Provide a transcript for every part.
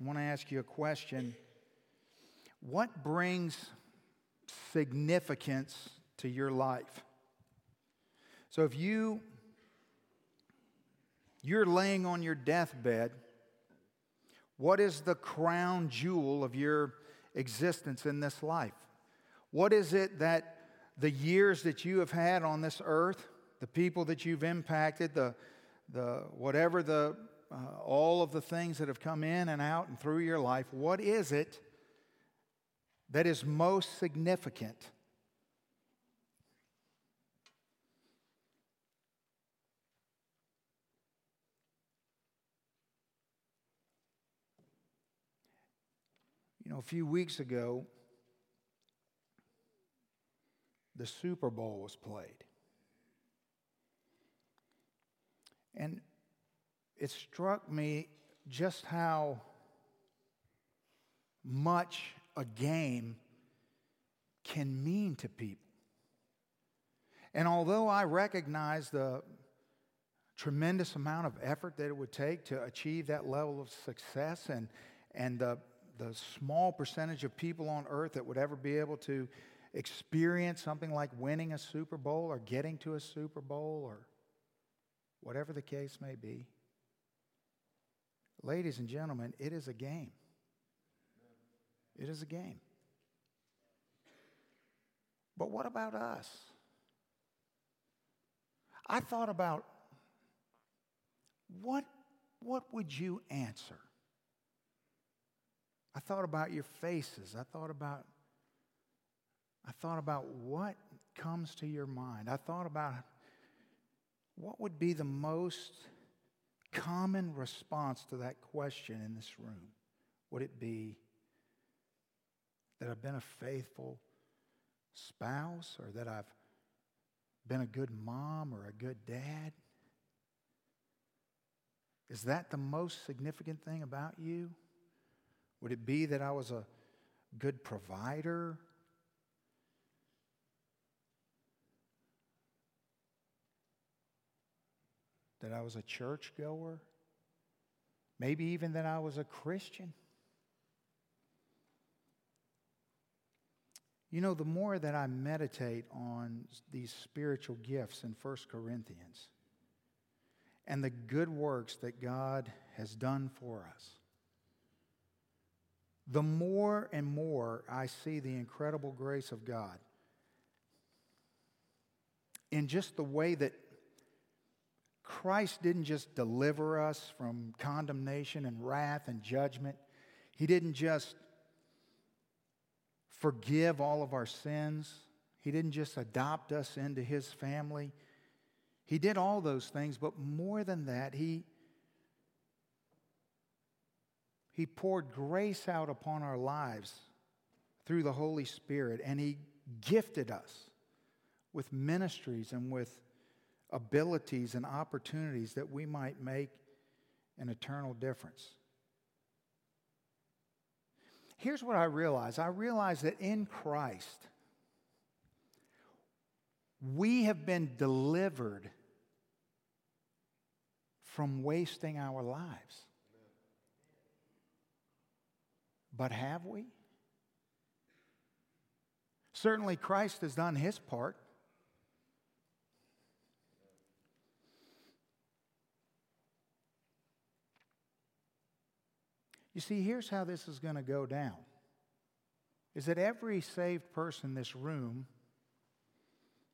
I want to ask you a question. What brings significance to your life? So if you you're laying on your deathbed, what is the crown jewel of your existence in this life? What is it that the years that you have had on this earth, the people that you've impacted, the, the whatever the uh, all of the things that have come in and out and through your life, what is it that is most significant? You know, a few weeks ago, the Super Bowl was played. And it struck me just how much a game can mean to people. And although I recognize the tremendous amount of effort that it would take to achieve that level of success and, and the, the small percentage of people on earth that would ever be able to experience something like winning a Super Bowl or getting to a Super Bowl or whatever the case may be. Ladies and gentlemen, it is a game. It is a game. But what about us? I thought about what, what would you answer? I thought about your faces. I thought about I thought about what comes to your mind. I thought about what would be the most common response to that question in this room? Would it be that I've been a faithful spouse or that I've been a good mom or a good dad? Is that the most significant thing about you? Would it be that I was a good provider that I was a churchgoer, maybe even that I was a Christian. You know, the more that I meditate on these spiritual gifts in 1 Corinthians and the good works that God has done for us, the more and more I see the incredible grace of God in just the way that Christ didn't just deliver us from condemnation and wrath and judgment. He didn't just forgive all of our sins. He didn't just adopt us into his family. He did all those things, but more than that, he, he poured grace out upon our lives through the Holy Spirit, and he gifted us with ministries and with abilities and opportunities that we might make an eternal difference. Here's what I realize I realize that in Christ, we have been delivered from wasting our lives. But have we? Certainly, Christ has done his part. You see, here's how this is going to go down. Is that every saved person in this room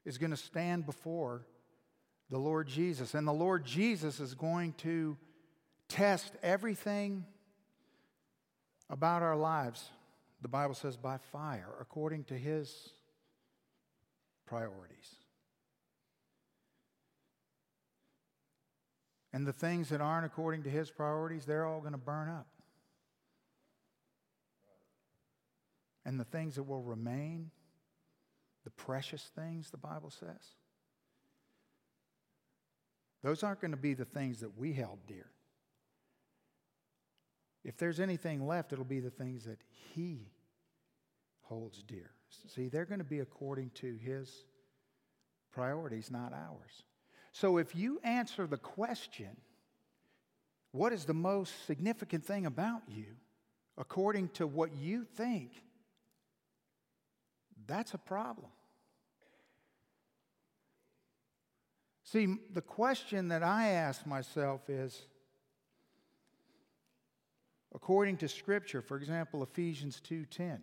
is going to stand before the Lord Jesus. And the Lord Jesus is going to test everything about our lives, the Bible says, by fire, according to his priorities. And the things that aren't according to his priorities, they're all going to burn up. And the things that will remain, the precious things, the Bible says, those aren't going to be the things that we held dear. If there's anything left, it'll be the things that He holds dear. See, they're going to be according to His priorities, not ours. So if you answer the question, what is the most significant thing about you? according to what you think, that's a problem. See, the question that I ask myself is according to scripture, for example, Ephesians 2:10,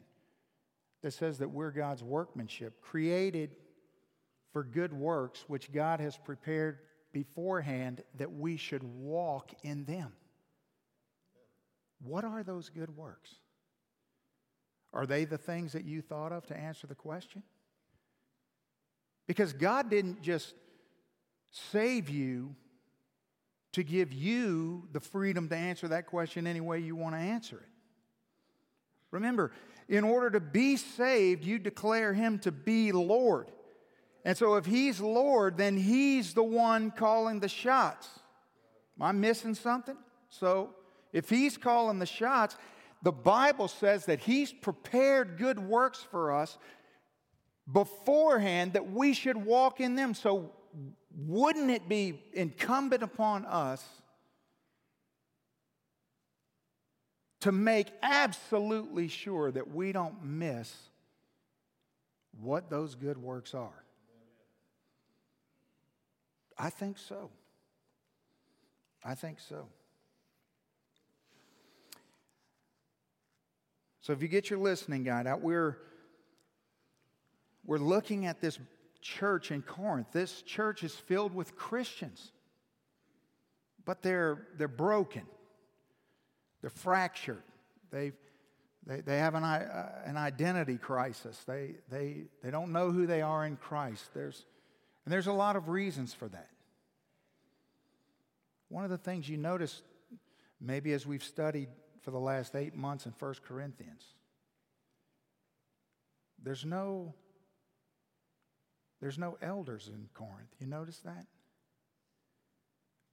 that says that we're God's workmanship, created for good works which God has prepared beforehand that we should walk in them. What are those good works? Are they the things that you thought of to answer the question? Because God didn't just save you to give you the freedom to answer that question any way you want to answer it. Remember, in order to be saved, you declare Him to be Lord. And so, if He's Lord, then He's the one calling the shots. Am I missing something? So, if He's calling the shots, the Bible says that He's prepared good works for us beforehand that we should walk in them. So, wouldn't it be incumbent upon us to make absolutely sure that we don't miss what those good works are? I think so. I think so. So if you get your listening guide out, we're, we're looking at this church in Corinth. This church is filled with Christians, but they're, they're broken, they're fractured, They've, they, they have an, uh, an identity crisis. They, they, they don't know who they are in Christ. There's, and there's a lot of reasons for that. One of the things you notice, maybe as we've studied for the last eight months in 1 Corinthians, there's no there's no elders in Corinth. You notice that?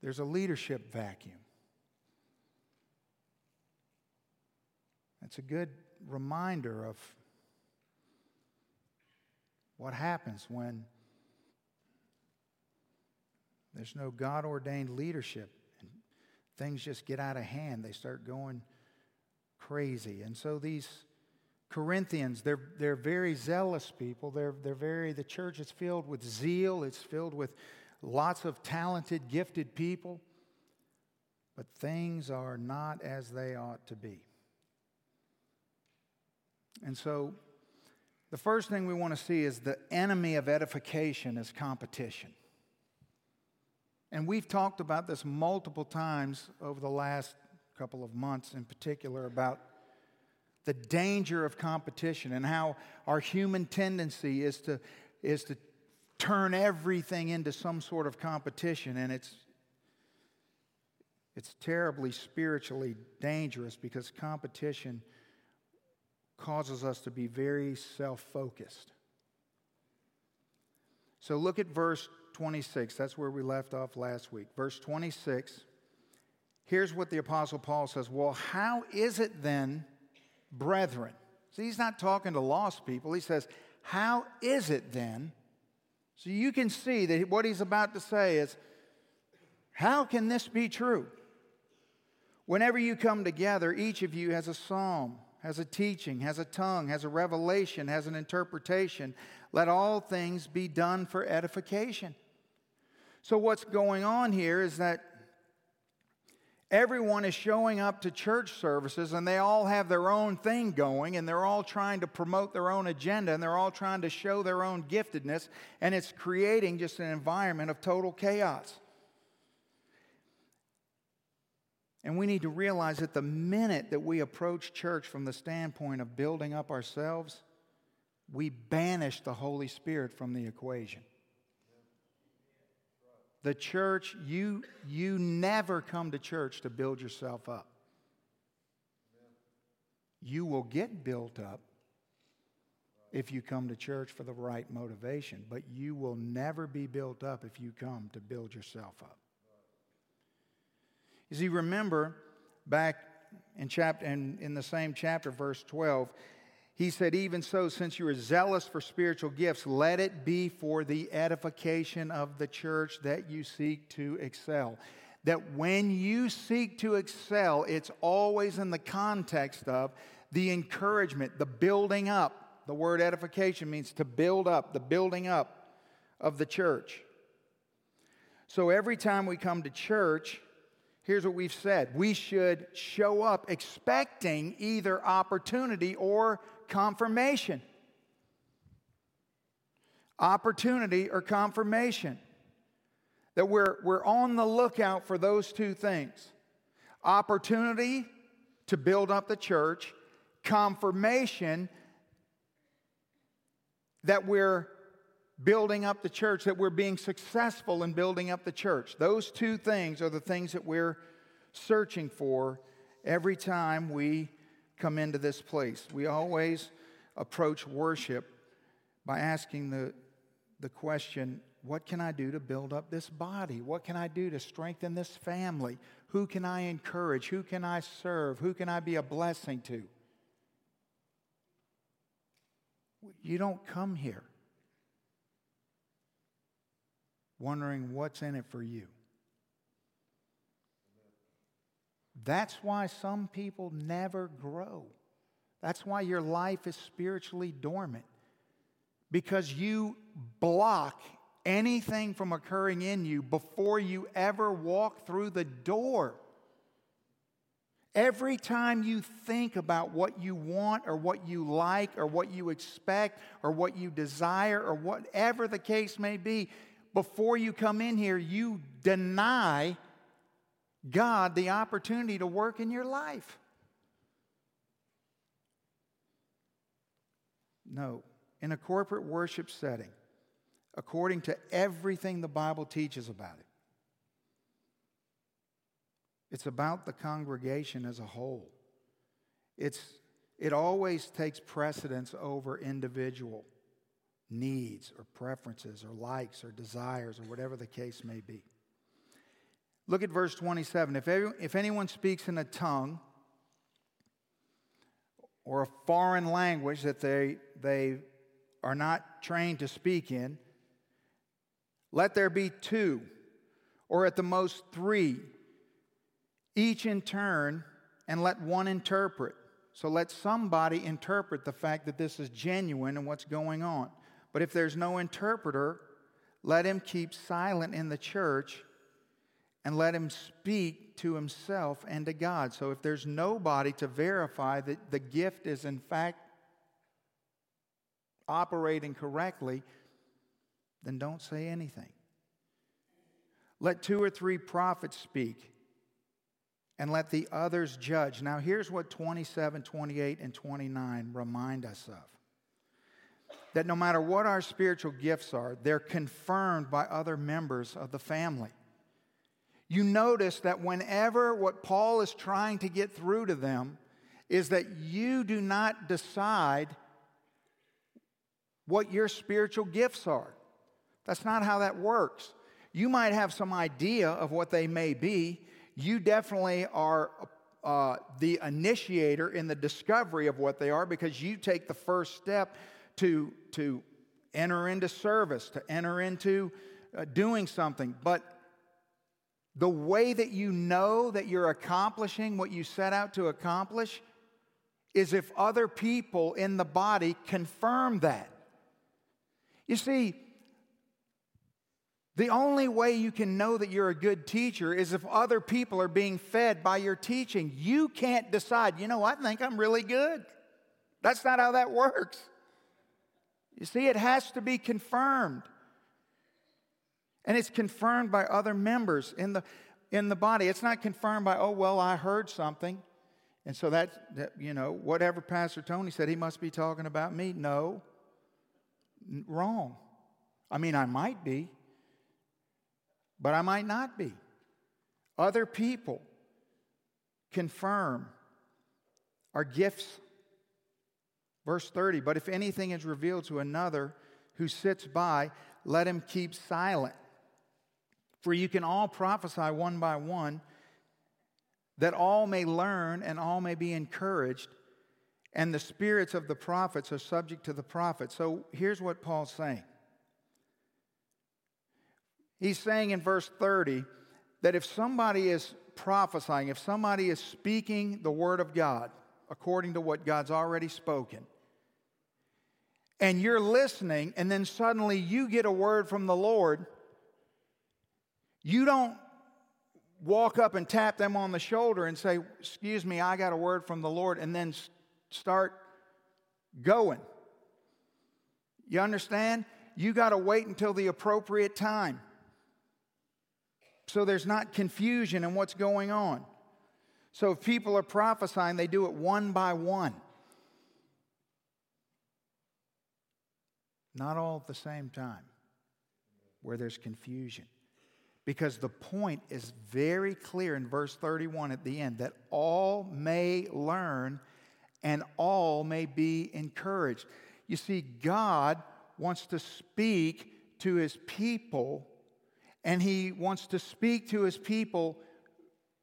There's a leadership vacuum. It's a good reminder of what happens when there's no God ordained leadership and things just get out of hand. They start going crazy. And so these Corinthians, they're, they're very zealous people. They're, they're very, the church is filled with zeal, it's filled with lots of talented, gifted people. But things are not as they ought to be. And so, the first thing we want to see is the enemy of edification is competition. And we've talked about this multiple times over the last couple of months in particular about the danger of competition and how our human tendency is to, is to turn everything into some sort of competition. And it's, it's terribly spiritually dangerous because competition causes us to be very self focused. So look at verse 26. That's where we left off last week. Verse 26. Here's what the Apostle Paul says Well, how is it then? brethren. See, he's not talking to lost people. He says, How is it then? So you can see that what he's about to say is, How can this be true? Whenever you come together, each of you has a psalm, has a teaching, has a tongue, has a revelation, has an interpretation. Let all things be done for edification. So, what's going on here is that Everyone is showing up to church services and they all have their own thing going and they're all trying to promote their own agenda and they're all trying to show their own giftedness and it's creating just an environment of total chaos. And we need to realize that the minute that we approach church from the standpoint of building up ourselves, we banish the Holy Spirit from the equation. The church, you, you never come to church to build yourself up. You will get built up if you come to church for the right motivation, but you will never be built up if you come to build yourself up. You see, remember back in chapter in, in the same chapter, verse 12, he said, Even so, since you are zealous for spiritual gifts, let it be for the edification of the church that you seek to excel. that when you seek to excel, it's always in the context of the encouragement, the building up. The word edification means to build up, the building up of the church. So every time we come to church, here's what we've said. We should show up expecting either opportunity or confirmation. Opportunity or confirmation. That we're, we're on the lookout for those two things. Opportunity to build up the church, confirmation that we're building up the church, that we're being successful in building up the church. Those two things are the things that we're searching for every time we come into this place. We always approach worship by asking the, the question what can I do to build up this body? What can I do to strengthen this family? Who can I encourage? Who can I serve? Who can I be a blessing to? You don't come here wondering what's in it for you. That's why some people never grow. That's why your life is spiritually dormant. Because you block anything from occurring in you before you ever walk through the door. Every time you think about what you want or what you like or what you expect or what you desire or whatever the case may be, before you come in here, you deny God the opportunity to work in your life. No. In a corporate worship setting, according to everything the Bible teaches about it. It's about the congregation as a whole. It's, it always takes precedence over individual needs or preferences or likes or desires or whatever the case may be. Look at verse 27. If, every, if anyone speaks in a tongue or a foreign language that they, they are not trained to speak in, let there be two, or at the most three, each in turn, and let one interpret. So let somebody interpret the fact that this is genuine and what's going on. But if there's no interpreter, let him keep silent in the church and let him speak to himself and to God. So if there's nobody to verify that the gift is in fact operating correctly, then don't say anything. Let two or three prophets speak, and let the others judge. Now, here's what 27, 28, and 29 remind us of that no matter what our spiritual gifts are, they're confirmed by other members of the family. You notice that whenever what Paul is trying to get through to them is that you do not decide what your spiritual gifts are. That's not how that works. You might have some idea of what they may be. You definitely are uh, the initiator in the discovery of what they are because you take the first step to, to enter into service, to enter into uh, doing something. But the way that you know that you're accomplishing what you set out to accomplish is if other people in the body confirm that. You see, the only way you can know that you're a good teacher is if other people are being fed by your teaching. You can't decide, you know, I think I'm really good. That's not how that works. You see, it has to be confirmed. And it's confirmed by other members in the, in the body. It's not confirmed by, oh, well, I heard something. And so that, that, you know, whatever Pastor Tony said, he must be talking about me. No, wrong. I mean, I might be, but I might not be. Other people confirm our gifts. Verse 30 But if anything is revealed to another who sits by, let him keep silent. For you can all prophesy one by one, that all may learn and all may be encouraged. And the spirits of the prophets are subject to the prophets. So here's what Paul's saying He's saying in verse 30 that if somebody is prophesying, if somebody is speaking the word of God according to what God's already spoken, and you're listening, and then suddenly you get a word from the Lord, you don't walk up and tap them on the shoulder and say, Excuse me, I got a word from the Lord, and then start going. You understand? You got to wait until the appropriate time. So there's not confusion in what's going on. So if people are prophesying, they do it one by one. Not all at the same time, where there's confusion. Because the point is very clear in verse 31 at the end that all may learn and all may be encouraged. You see, God wants to speak to his people, and he wants to speak to his people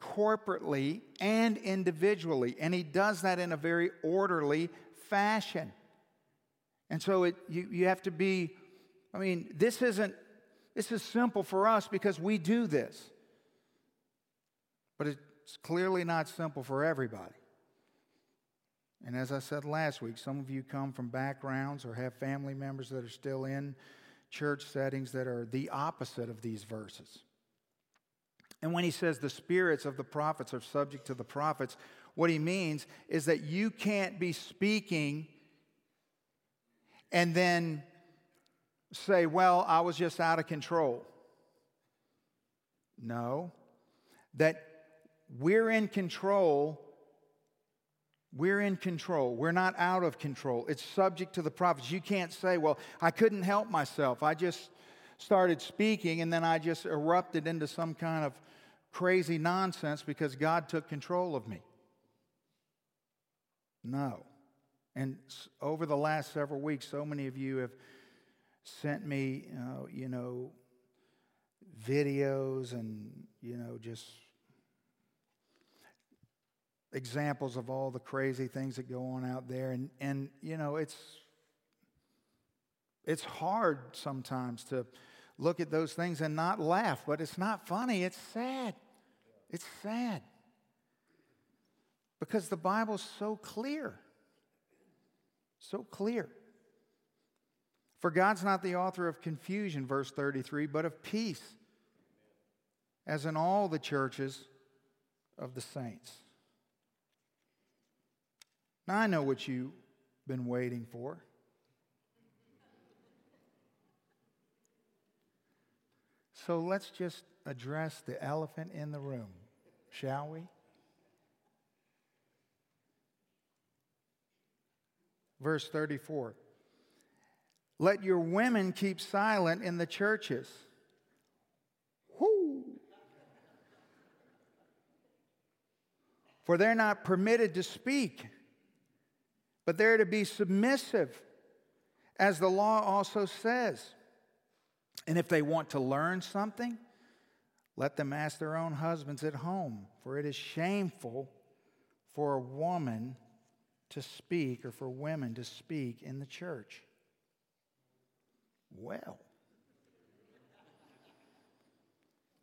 corporately and individually, and he does that in a very orderly fashion. And so it, you, you have to be, I mean, this isn't, this is simple for us because we do this. But it's clearly not simple for everybody. And as I said last week, some of you come from backgrounds or have family members that are still in church settings that are the opposite of these verses. And when he says the spirits of the prophets are subject to the prophets, what he means is that you can't be speaking and then say, well, I was just out of control. No, that we're in control we're in control. We're not out of control. It's subject to the prophets. You can't say, well, I couldn't help myself. I just started speaking and then I just erupted into some kind of crazy nonsense because God took control of me. No. And over the last several weeks, so many of you have sent me, uh, you know, videos and, you know, just examples of all the crazy things that go on out there. And, and you know, it's, it's hard sometimes to look at those things and not laugh, but it's not funny, it's sad. It's sad. Because the Bible's so clear. So clear. For God's not the author of confusion, verse 33, but of peace, as in all the churches of the saints. Now, I know what you've been waiting for. So let's just address the elephant in the room, shall we? Verse 34 Let your women keep silent in the churches. Whoo! For they're not permitted to speak but they're to be submissive, as the law also says. And if they want to learn something, let them ask their own husbands at home, for it is shameful for a woman to speak or for women to speak in the church. Well,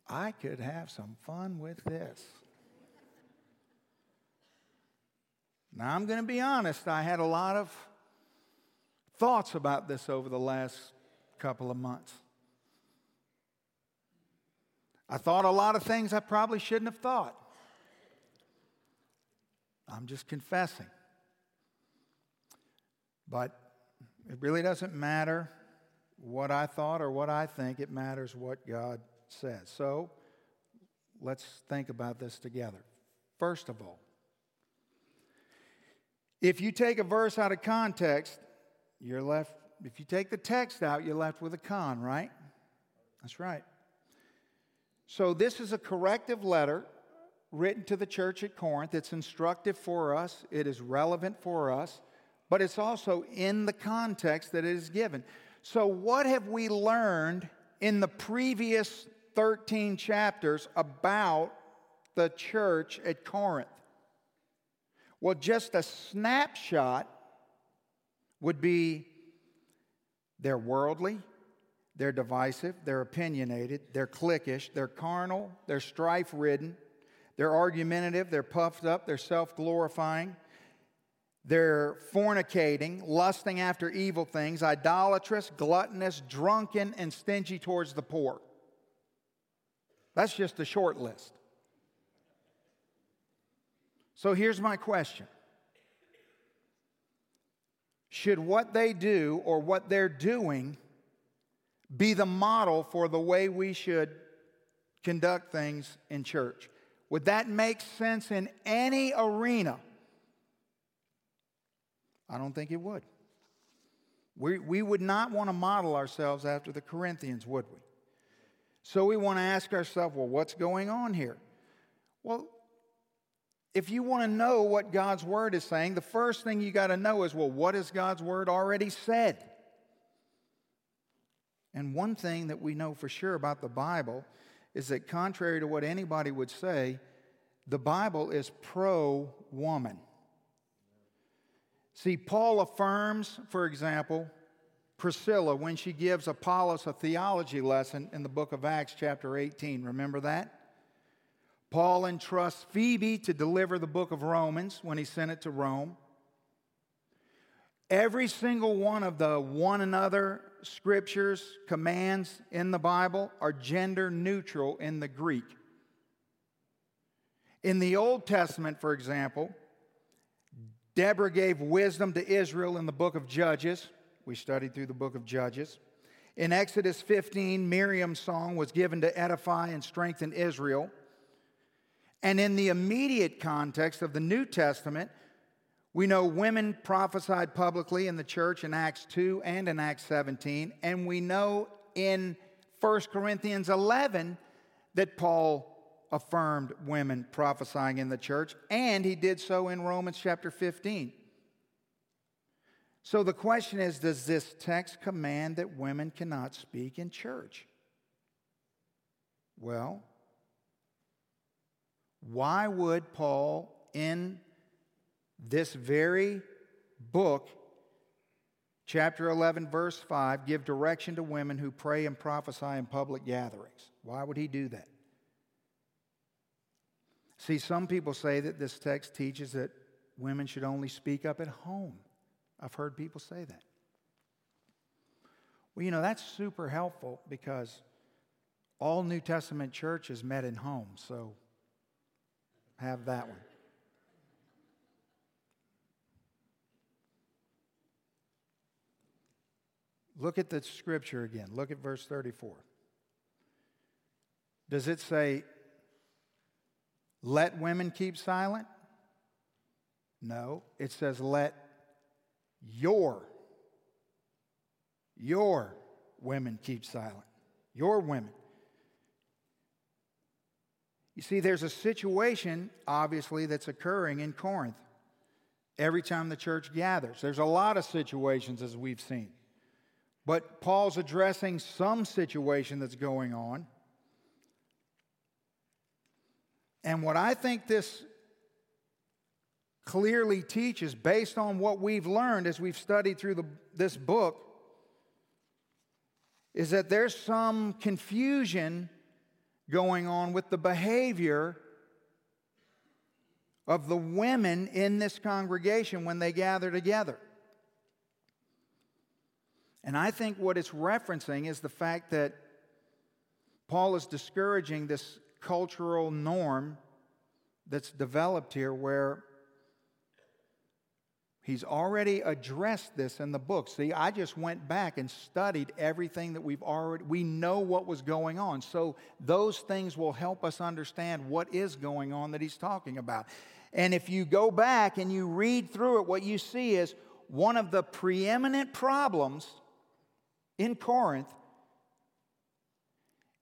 I could have some fun with this. Now, I'm going to be honest, I had a lot of thoughts about this over the last couple of months. I thought a lot of things I probably shouldn't have thought. I'm just confessing. But it really doesn't matter what I thought or what I think, it matters what God says. So let's think about this together. First of all, if you take a verse out of context, you're left, if you take the text out, you're left with a con, right? That's right. So, this is a corrective letter written to the church at Corinth. It's instructive for us, it is relevant for us, but it's also in the context that it is given. So, what have we learned in the previous 13 chapters about the church at Corinth? Well, just a snapshot would be they're worldly, They're divisive, they're opinionated, they're cliquish, they're carnal, they're strife ridden, they're argumentative, they're puffed up, they're self glorifying, they're fornicating, lusting after evil things, idolatrous, gluttonous, drunken, and stingy towards the poor. That's just a short list. So here's my question Should what they do or what they're doing be the model for the way we should conduct things in church? Would that make sense in any arena? I don't think it would. We, we would not want to model ourselves after the Corinthians, would we? So we want to ask ourselves, well, what's going on here? Well, if you want to know what God's word is saying, the first thing you got to know is, well, what has God's word already said? And one thing that we know for sure about the Bible is that, contrary to what anybody would say, the Bible is pro woman. See, Paul affirms, for example, Priscilla when she gives Apollos a theology lesson in the book of Acts, chapter 18. Remember that? Paul entrusts Phoebe to deliver the book of Romans when he sent it to Rome. Every single one of the one another scriptures, commands in the Bible are gender neutral in the Greek. In the Old Testament, for example, Deborah gave wisdom to Israel in the book of Judges. We studied through the book of Judges. In Exodus 15, Miriam's song was given to edify and strengthen Israel. And in the immediate context of the New Testament, we know women prophesied publicly in the church in Acts 2 and in Acts 17. And we know in 1 Corinthians 11 that Paul affirmed women prophesying in the church, and he did so in Romans chapter 15. So the question is Does this text command that women cannot speak in church? Well, why would Paul, in this very book, chapter 11, verse 5, give direction to women who pray and prophesy in public gatherings? Why would he do that? See, some people say that this text teaches that women should only speak up at home. I've heard people say that. Well, you know, that's super helpful because all New Testament churches met in homes, so have that one. Look at the scripture again. Look at verse 34. Does it say let women keep silent? No, it says let your your women keep silent. Your women. You see, there's a situation, obviously, that's occurring in Corinth every time the church gathers. There's a lot of situations, as we've seen. But Paul's addressing some situation that's going on. And what I think this clearly teaches, based on what we've learned as we've studied through the, this book, is that there's some confusion going on with the behavior of the women in this congregation when they gather together. And I think what it's referencing is the fact that Paul is discouraging this cultural norm that's developed here where he's already addressed this in the book. See, I just went back and studied everything that we've already, we know what was going on. So those things will help us understand what is going on that he's talking about. And if you go back and you read through it, what you see is one of the preeminent problems in Corinth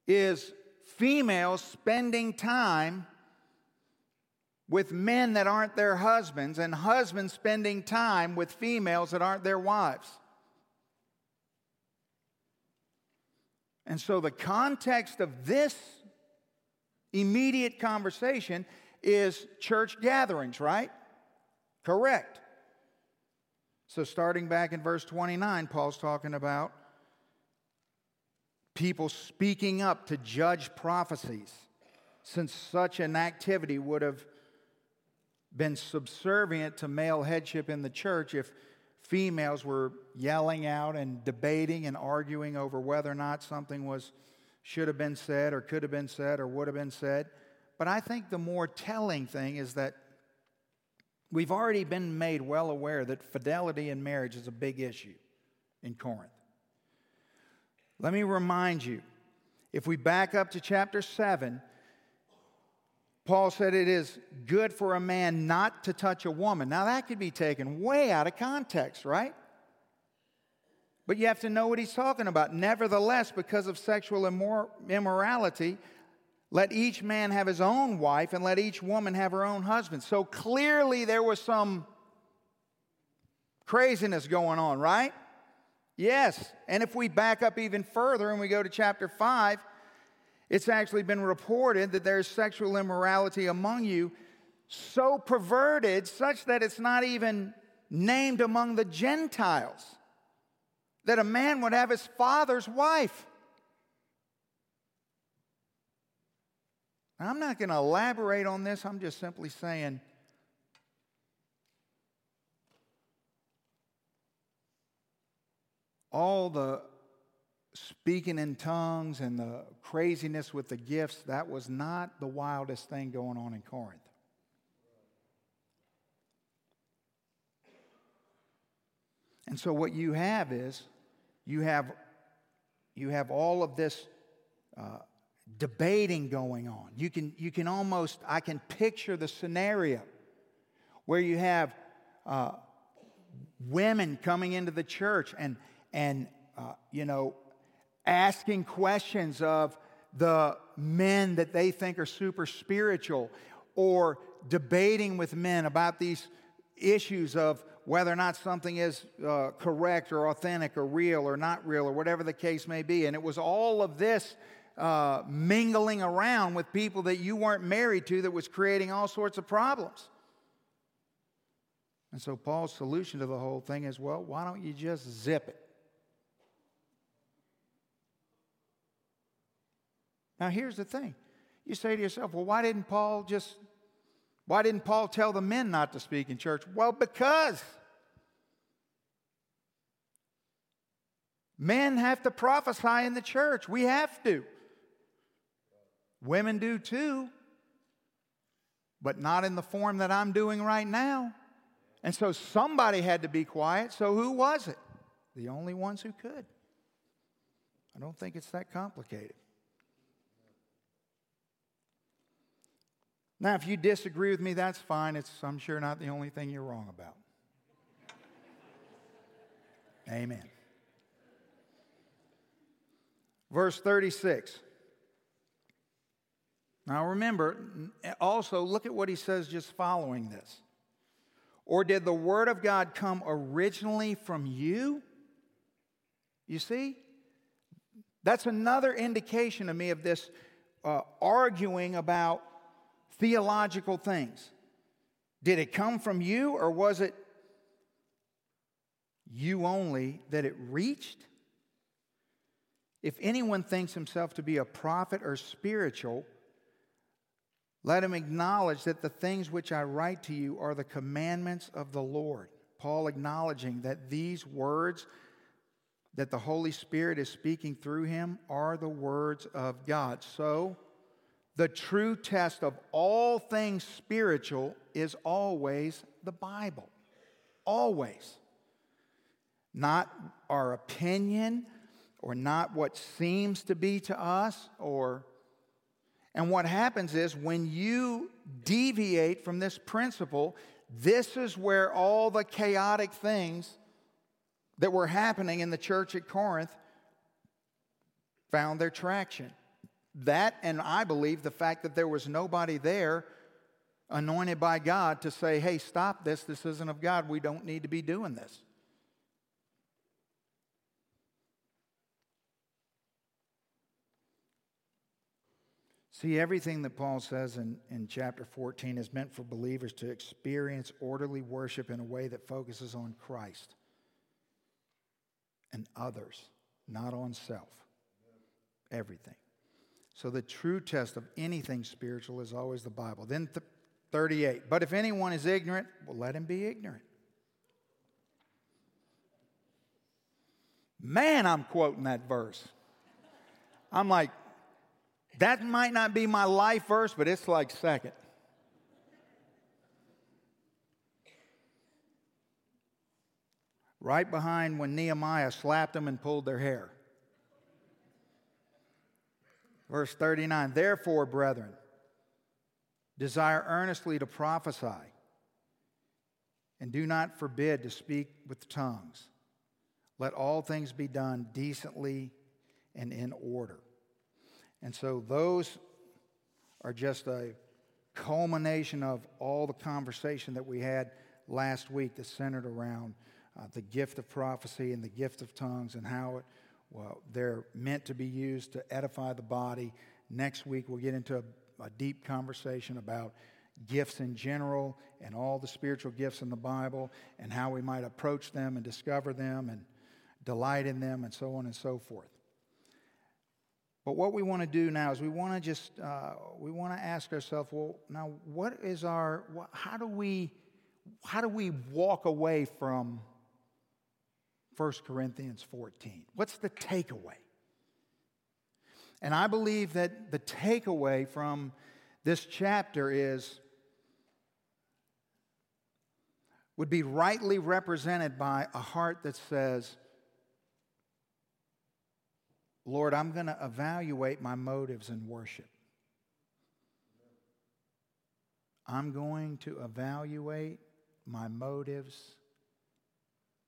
is females spending time with men that aren't their husbands, and husbands spending time with females that aren't their wives. And so, the context of this immediate conversation is church gatherings, right? Correct. So, starting back in verse 29, Paul's talking about people speaking up to judge prophecies, since such an activity would have been subservient to male headship in the church if females were yelling out and debating and arguing over whether or not something was should have been said or could have been said or would have been said. But I think the more telling thing is that we've already been made well aware that fidelity in marriage is a big issue in Corinth. Let me remind you if we back up to chapter 7, Paul said it is good for a man not to touch a woman. Now, that could be taken way out of context, right? But you have to know what he's talking about. Nevertheless, because of sexual immor- immorality, let each man have his own wife and let each woman have her own husband. So clearly there was some craziness going on, right? Yes. And if we back up even further and we go to chapter 5, it's actually been reported that there's sexual immorality among you so perverted such that it's not even named among the Gentiles. That a man would have his father's wife. I'm not going to elaborate on this, I'm just simply saying all the speaking in tongues and the craziness with the gifts, that was not the wildest thing going on in Corinth. And so what you have is you have you have all of this uh, debating going on. You can you can almost I can picture the scenario where you have uh, women coming into the church and and uh, you know asking questions of the men that they think are super spiritual or debating with men about these issues of whether or not something is uh, correct or authentic or real or not real or whatever the case may be. And it was all of this uh, mingling around with people that you weren't married to that was creating all sorts of problems. And so Paul's solution to the whole thing is well, why don't you just zip it? Now, here's the thing. You say to yourself, well, why didn't Paul just, why didn't Paul tell the men not to speak in church? Well, because men have to prophesy in the church. We have to. Women do too, but not in the form that I'm doing right now. And so somebody had to be quiet. So who was it? The only ones who could. I don't think it's that complicated. Now, if you disagree with me, that's fine. It's, I'm sure, not the only thing you're wrong about. Amen. Verse 36. Now remember, also look at what he says just following this. Or did the Word of God come originally from you? You see? That's another indication to me of this uh, arguing about theological things. Did it come from you, or was it you only that it reached? If anyone thinks himself to be a prophet or spiritual, let him acknowledge that the things which I write to you are the commandments of the Lord. Paul acknowledging that these words that the Holy Spirit is speaking through him are the words of God. So, the true test of all things spiritual is always the Bible. Always. Not our opinion or not what seems to be to us or and what happens is when you deviate from this principle, this is where all the chaotic things that were happening in the church at Corinth found their traction. That, and I believe the fact that there was nobody there anointed by God to say, hey, stop this, this isn't of God, we don't need to be doing this. See, everything that Paul says in, in chapter 14 is meant for believers to experience orderly worship in a way that focuses on Christ and others, not on self. everything. So the true test of anything spiritual is always the Bible. Then th- 38. But if anyone is ignorant, well, let him be ignorant. Man, I'm quoting that verse. I'm like, that might not be my life verse, but it's like second. Right behind when Nehemiah slapped them and pulled their hair. Verse 39 Therefore, brethren, desire earnestly to prophesy, and do not forbid to speak with tongues. Let all things be done decently and in order. And so those are just a culmination of all the conversation that we had last week that centered around uh, the gift of prophecy and the gift of tongues and how it, well, they're meant to be used to edify the body. Next week, we'll get into a, a deep conversation about gifts in general and all the spiritual gifts in the Bible and how we might approach them and discover them and delight in them and so on and so forth. But what we want to do now is we want to just uh, we want to ask ourselves, well, now what is our how do we how do we walk away from 1 Corinthians 14? What's the takeaway? And I believe that the takeaway from this chapter is would be rightly represented by a heart that says, Lord, I'm going to evaluate my motives in worship. I'm going to evaluate my motives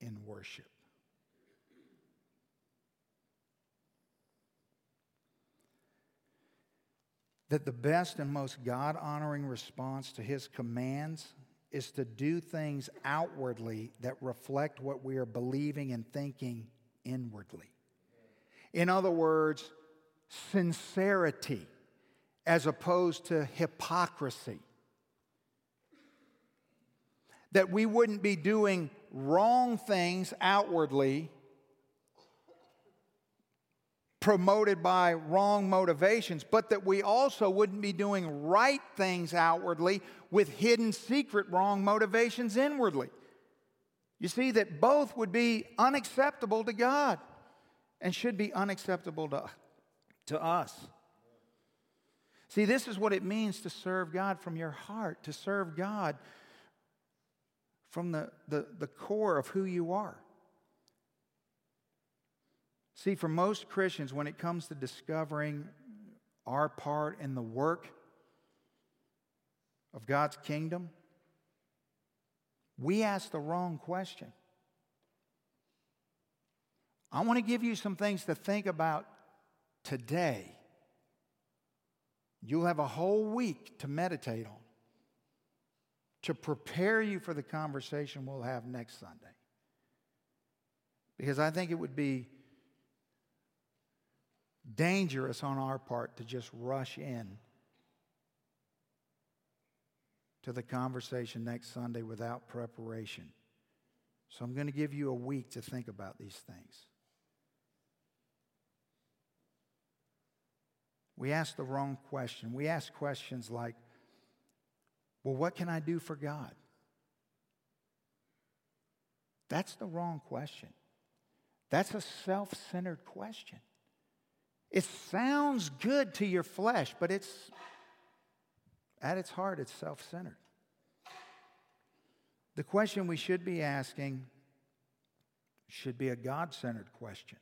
in worship. That the best and most God honoring response to his commands is to do things outwardly that reflect what we are believing and thinking inwardly. In other words, sincerity as opposed to hypocrisy. That we wouldn't be doing wrong things outwardly, promoted by wrong motivations, but that we also wouldn't be doing right things outwardly with hidden, secret, wrong motivations inwardly. You see, that both would be unacceptable to God and should be unacceptable to, to us. See, this is what it means to serve God from your heart, to serve God from the, the, the core of who you are. See, for most Christians, when it comes to discovering our part in the work of God's kingdom, we ask the wrong question. I want to give you some things to think about today. You'll have a whole week to meditate on, to prepare you for the conversation we'll have next Sunday. Because I think it would be dangerous on our part to just rush in to the conversation next Sunday without preparation. So I'm going to give you a week to think about these things. We ask the wrong question. We ask questions like, well, what can I do for God? That's the wrong question. That's a self centered question. It sounds good to your flesh, but it's, at its heart, it's self centered. The question we should be asking should be a God centered question.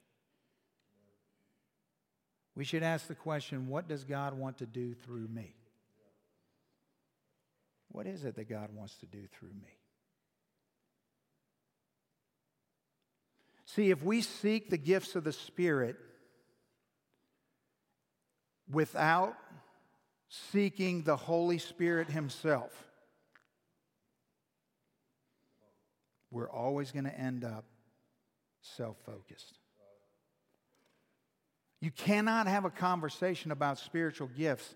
We should ask the question what does God want to do through me? What is it that God wants to do through me? See, if we seek the gifts of the Spirit without seeking the Holy Spirit Himself, we're always going to end up self focused. You cannot have a conversation about spiritual gifts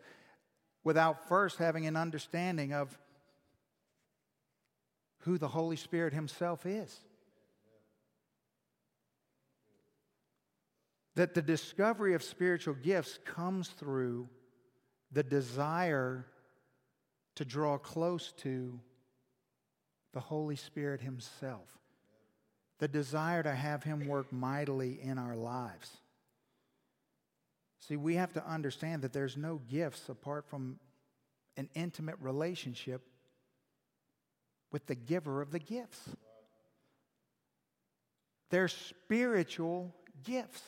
without first having an understanding of who the Holy Spirit Himself is. That the discovery of spiritual gifts comes through the desire to draw close to the Holy Spirit Himself, the desire to have Him work mightily in our lives. See, we have to understand that there's no gifts apart from an intimate relationship with the giver of the gifts. They're spiritual gifts.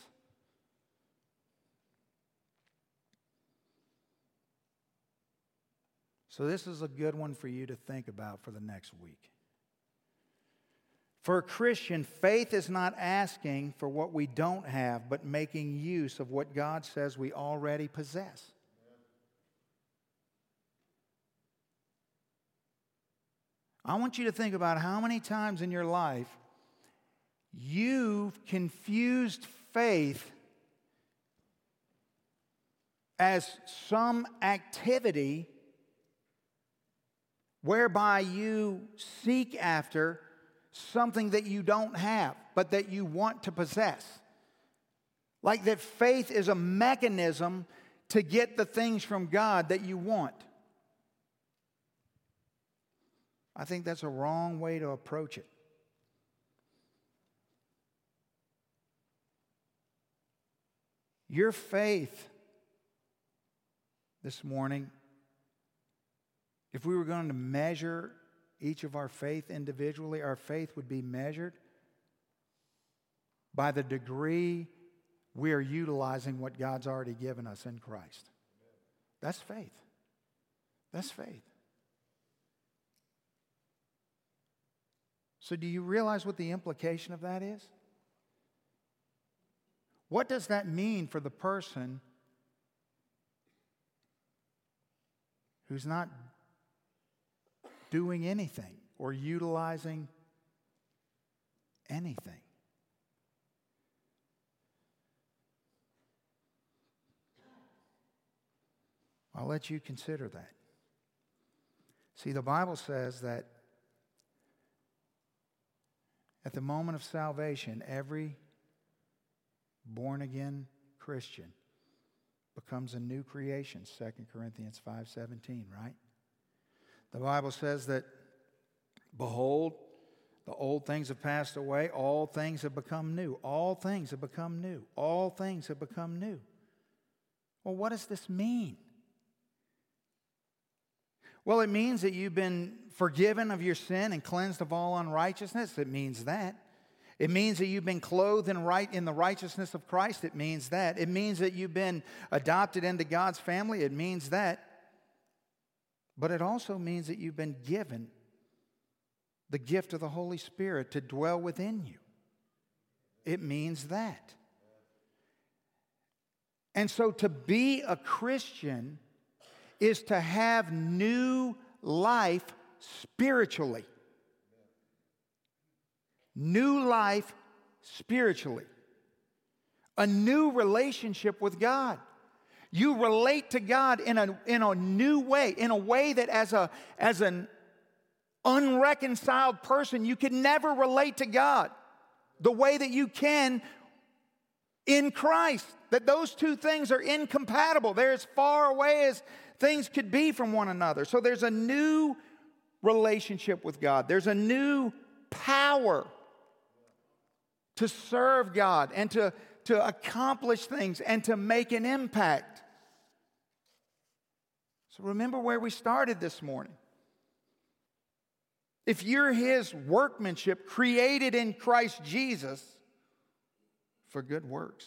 So, this is a good one for you to think about for the next week. For a Christian, faith is not asking for what we don't have, but making use of what God says we already possess. I want you to think about how many times in your life you've confused faith as some activity whereby you seek after something that you don't have, but that you want to possess. Like that faith is a mechanism to get the things from God that you want. I think that's a wrong way to approach it. Your faith this morning if we were going to measure each of our faith individually, our faith would be measured by the degree we are utilizing what God's already given us in Christ. That's faith. That's faith. So, do you realize what the implication of that is? What does that mean for the person who's not doing anything or utilizing anything. I'll let you consider that. See, the Bible says that at the moment of salvation, every born again Christian becomes a new creation, 2 Corinthians 5:17, right? The Bible says that, behold, the old things have passed away, all things have become new. All things have become new. All things have become new. Well, what does this mean? Well, it means that you've been forgiven of your sin and cleansed of all unrighteousness. It means that. It means that you've been clothed in right in the righteousness of Christ. It means that. It means that you've been adopted into God's family. It means that. But it also means that you've been given the gift of the Holy Spirit to dwell within you. It means that. And so to be a Christian is to have new life spiritually. New life spiritually. A new relationship with God. You relate to God in a, in a new way, in a way that as, a, as an unreconciled person, you can never relate to God the way that you can in Christ. That those two things are incompatible. They're as far away as things could be from one another. So there's a new relationship with God, there's a new power to serve God and to to accomplish things and to make an impact. So remember where we started this morning. If you're his workmanship created in Christ Jesus for good works,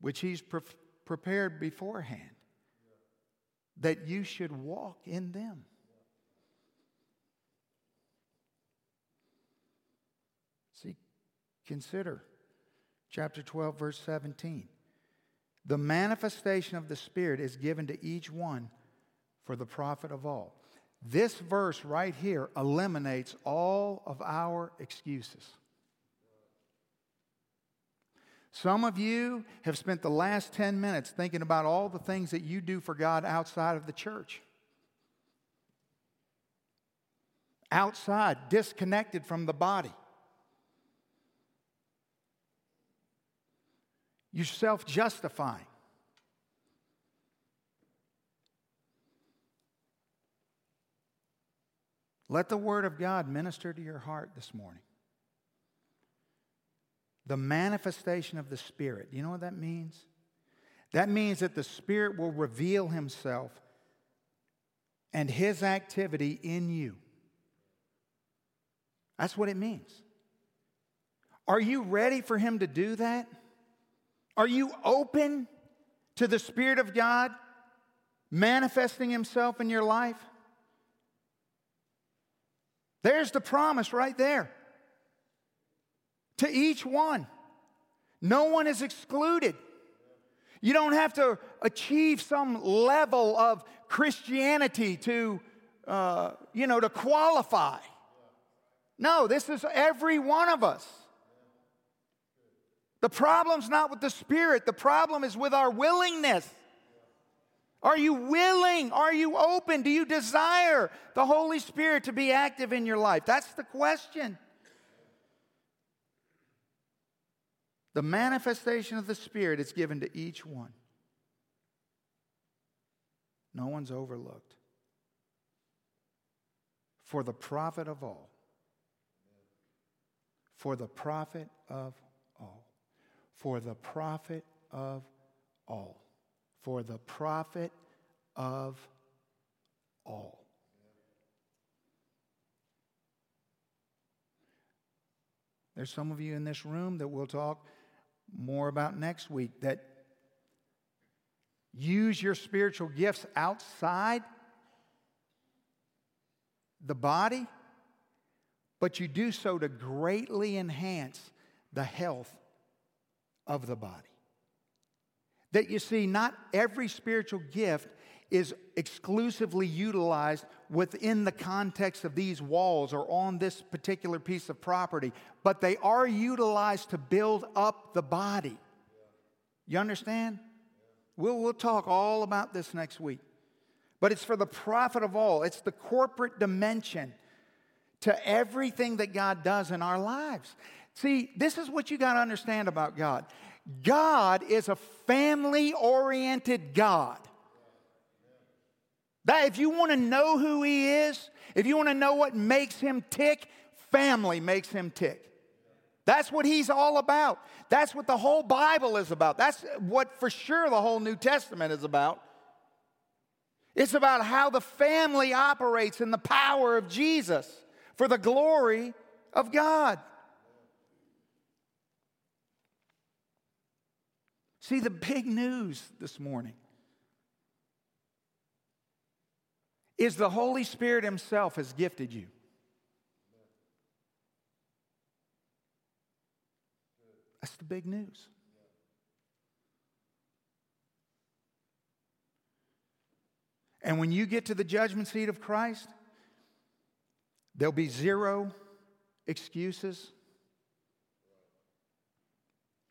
which he's pre- prepared beforehand, that you should walk in them. See, consider chapter 12, verse 17. The manifestation of the Spirit is given to each one for the profit of all. This verse right here eliminates all of our excuses. Some of you have spent the last 10 minutes thinking about all the things that you do for God outside of the church. Outside, disconnected from the body. You're self justifying. Let the Word of God minister to your heart this morning. The manifestation of the Spirit. You know what that means? That means that the Spirit will reveal Himself and His activity in you. That's what it means. Are you ready for Him to do that? Are you open to the Spirit of God manifesting Himself in your life? There's the promise right there. To each one, no one is excluded. You don't have to achieve some level of Christianity to, uh, you know, to qualify. No, this is every one of us. The problem's not with the Spirit, the problem is with our willingness. Are you willing? Are you open? Do you desire the Holy Spirit to be active in your life? That's the question. The manifestation of the Spirit is given to each one. No one's overlooked. For the profit of all. For the profit of. For the profit of all for the profit of all. There's some of you in this room that we'll talk more about next week that use your spiritual gifts outside the body, but you do so to greatly enhance the health of the body. That you see, not every spiritual gift is exclusively utilized within the context of these walls or on this particular piece of property, but they are utilized to build up the body. You understand? We'll, we'll talk all about this next week. But it's for the profit of all, it's the corporate dimension to everything that God does in our lives. See, this is what you got to understand about God. God is a family oriented God. That if you want to know who he is, if you want to know what makes him tick, family makes him tick. That's what he's all about. That's what the whole Bible is about. That's what for sure the whole New Testament is about. It's about how the family operates in the power of Jesus for the glory of God. See, the big news this morning is the Holy Spirit Himself has gifted you. That's the big news. And when you get to the judgment seat of Christ, there'll be zero excuses.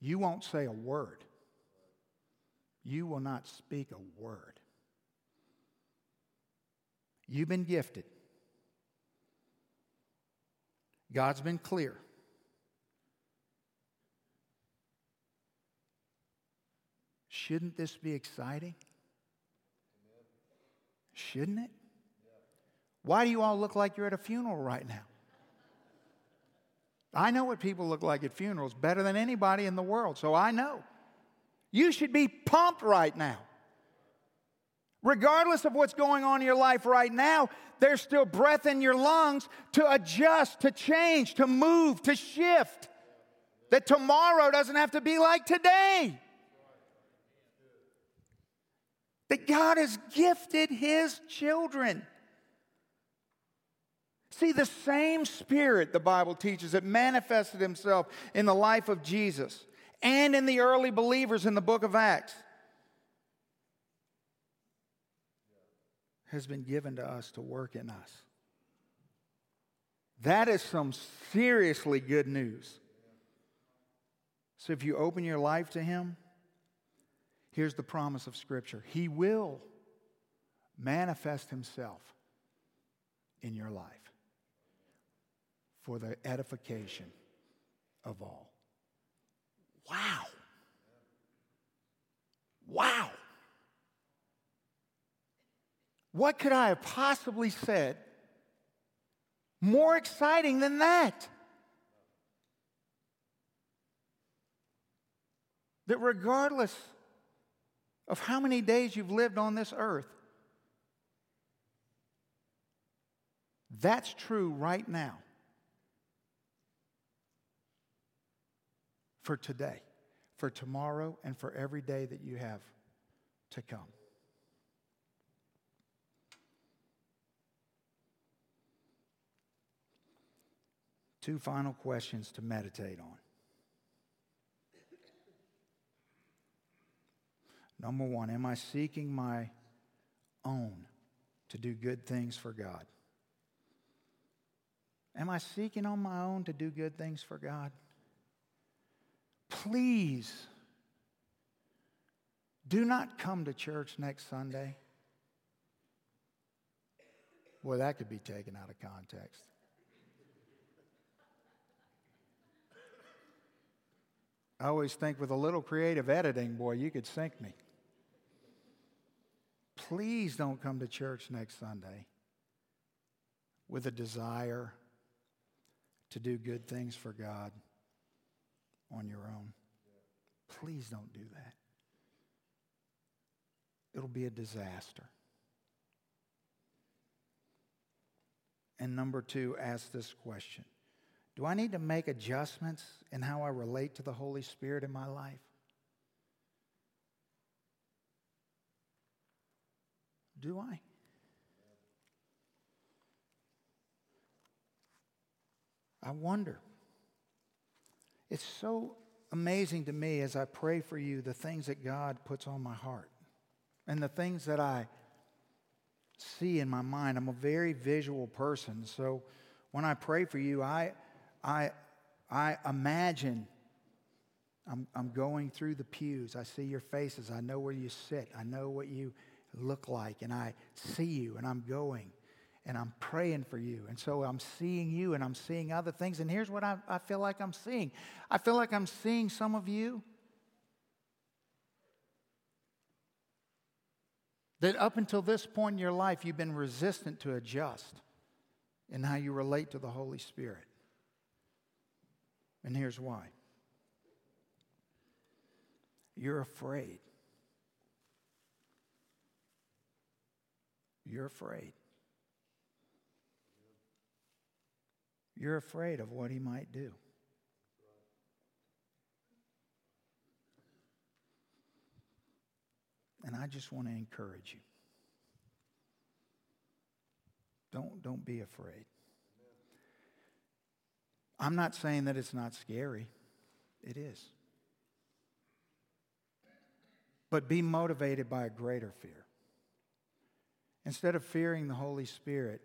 You won't say a word you will not speak a word. You've been gifted. God's been clear. Shouldn't this be exciting? Shouldn't it? Why do you all look like you're at a funeral right now? I know what people look like at funerals better than anybody in the world, so I know. You should be pumped right now. Regardless of what's going on in your life right now, there's still breath in your lungs to adjust, to change, to move, to shift. That tomorrow doesn't have to be like today. That God has gifted His children. See, the same Spirit, the Bible teaches, that manifested Himself in the life of Jesus and in the early believers in the book of Acts has been given to us to work in us. That is some seriously good news. So if you open your life to Him, here's the promise of Scripture He will manifest Himself in your life for the edification of all. Wow. Wow. What could I have possibly said more exciting than that? That regardless of how many days you've lived on this earth, that's true right now for today, for tomorrow, and for every day that you have to come. Two final questions to meditate on. Number one, am I seeking my own to do good things for God? Am I seeking on my own to do good things for God? Please do not come to church next Sunday. Boy, that could be taken out of context. I always think with a little creative editing, boy, you could sink me. Please don't come to church next Sunday with a desire to do good things for God on your own. Please don't do that. It'll be a disaster. And number two, ask this question Do I need to make adjustments in how I relate to the Holy Spirit in my life? Do I? I wonder. It's so amazing to me as I pray for you the things that God puts on my heart and the things that I see in my mind. I'm a very visual person. So when I pray for you, I, I, I imagine I'm, I'm going through the pews. I see your faces. I know where you sit. I know what you look like. And I see you and I'm going and I'm praying for you. And so I'm seeing you and I'm seeing other things. And here's what I, I feel like I'm seeing I feel like I'm seeing some of you that up until this point in your life, you've been resistant to adjust in how you relate to the Holy Spirit. And here's why you're afraid. You're afraid. You're afraid of what he might do. And I just want to encourage you. Don't, don't be afraid. I'm not saying that it's not scary, it is. But be motivated by a greater fear. Instead of fearing the Holy Spirit,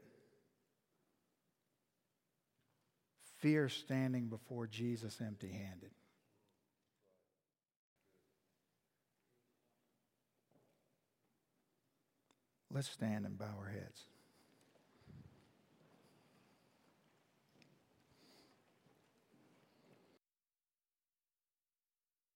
fear standing before Jesus empty handed. Let's stand and bow our heads.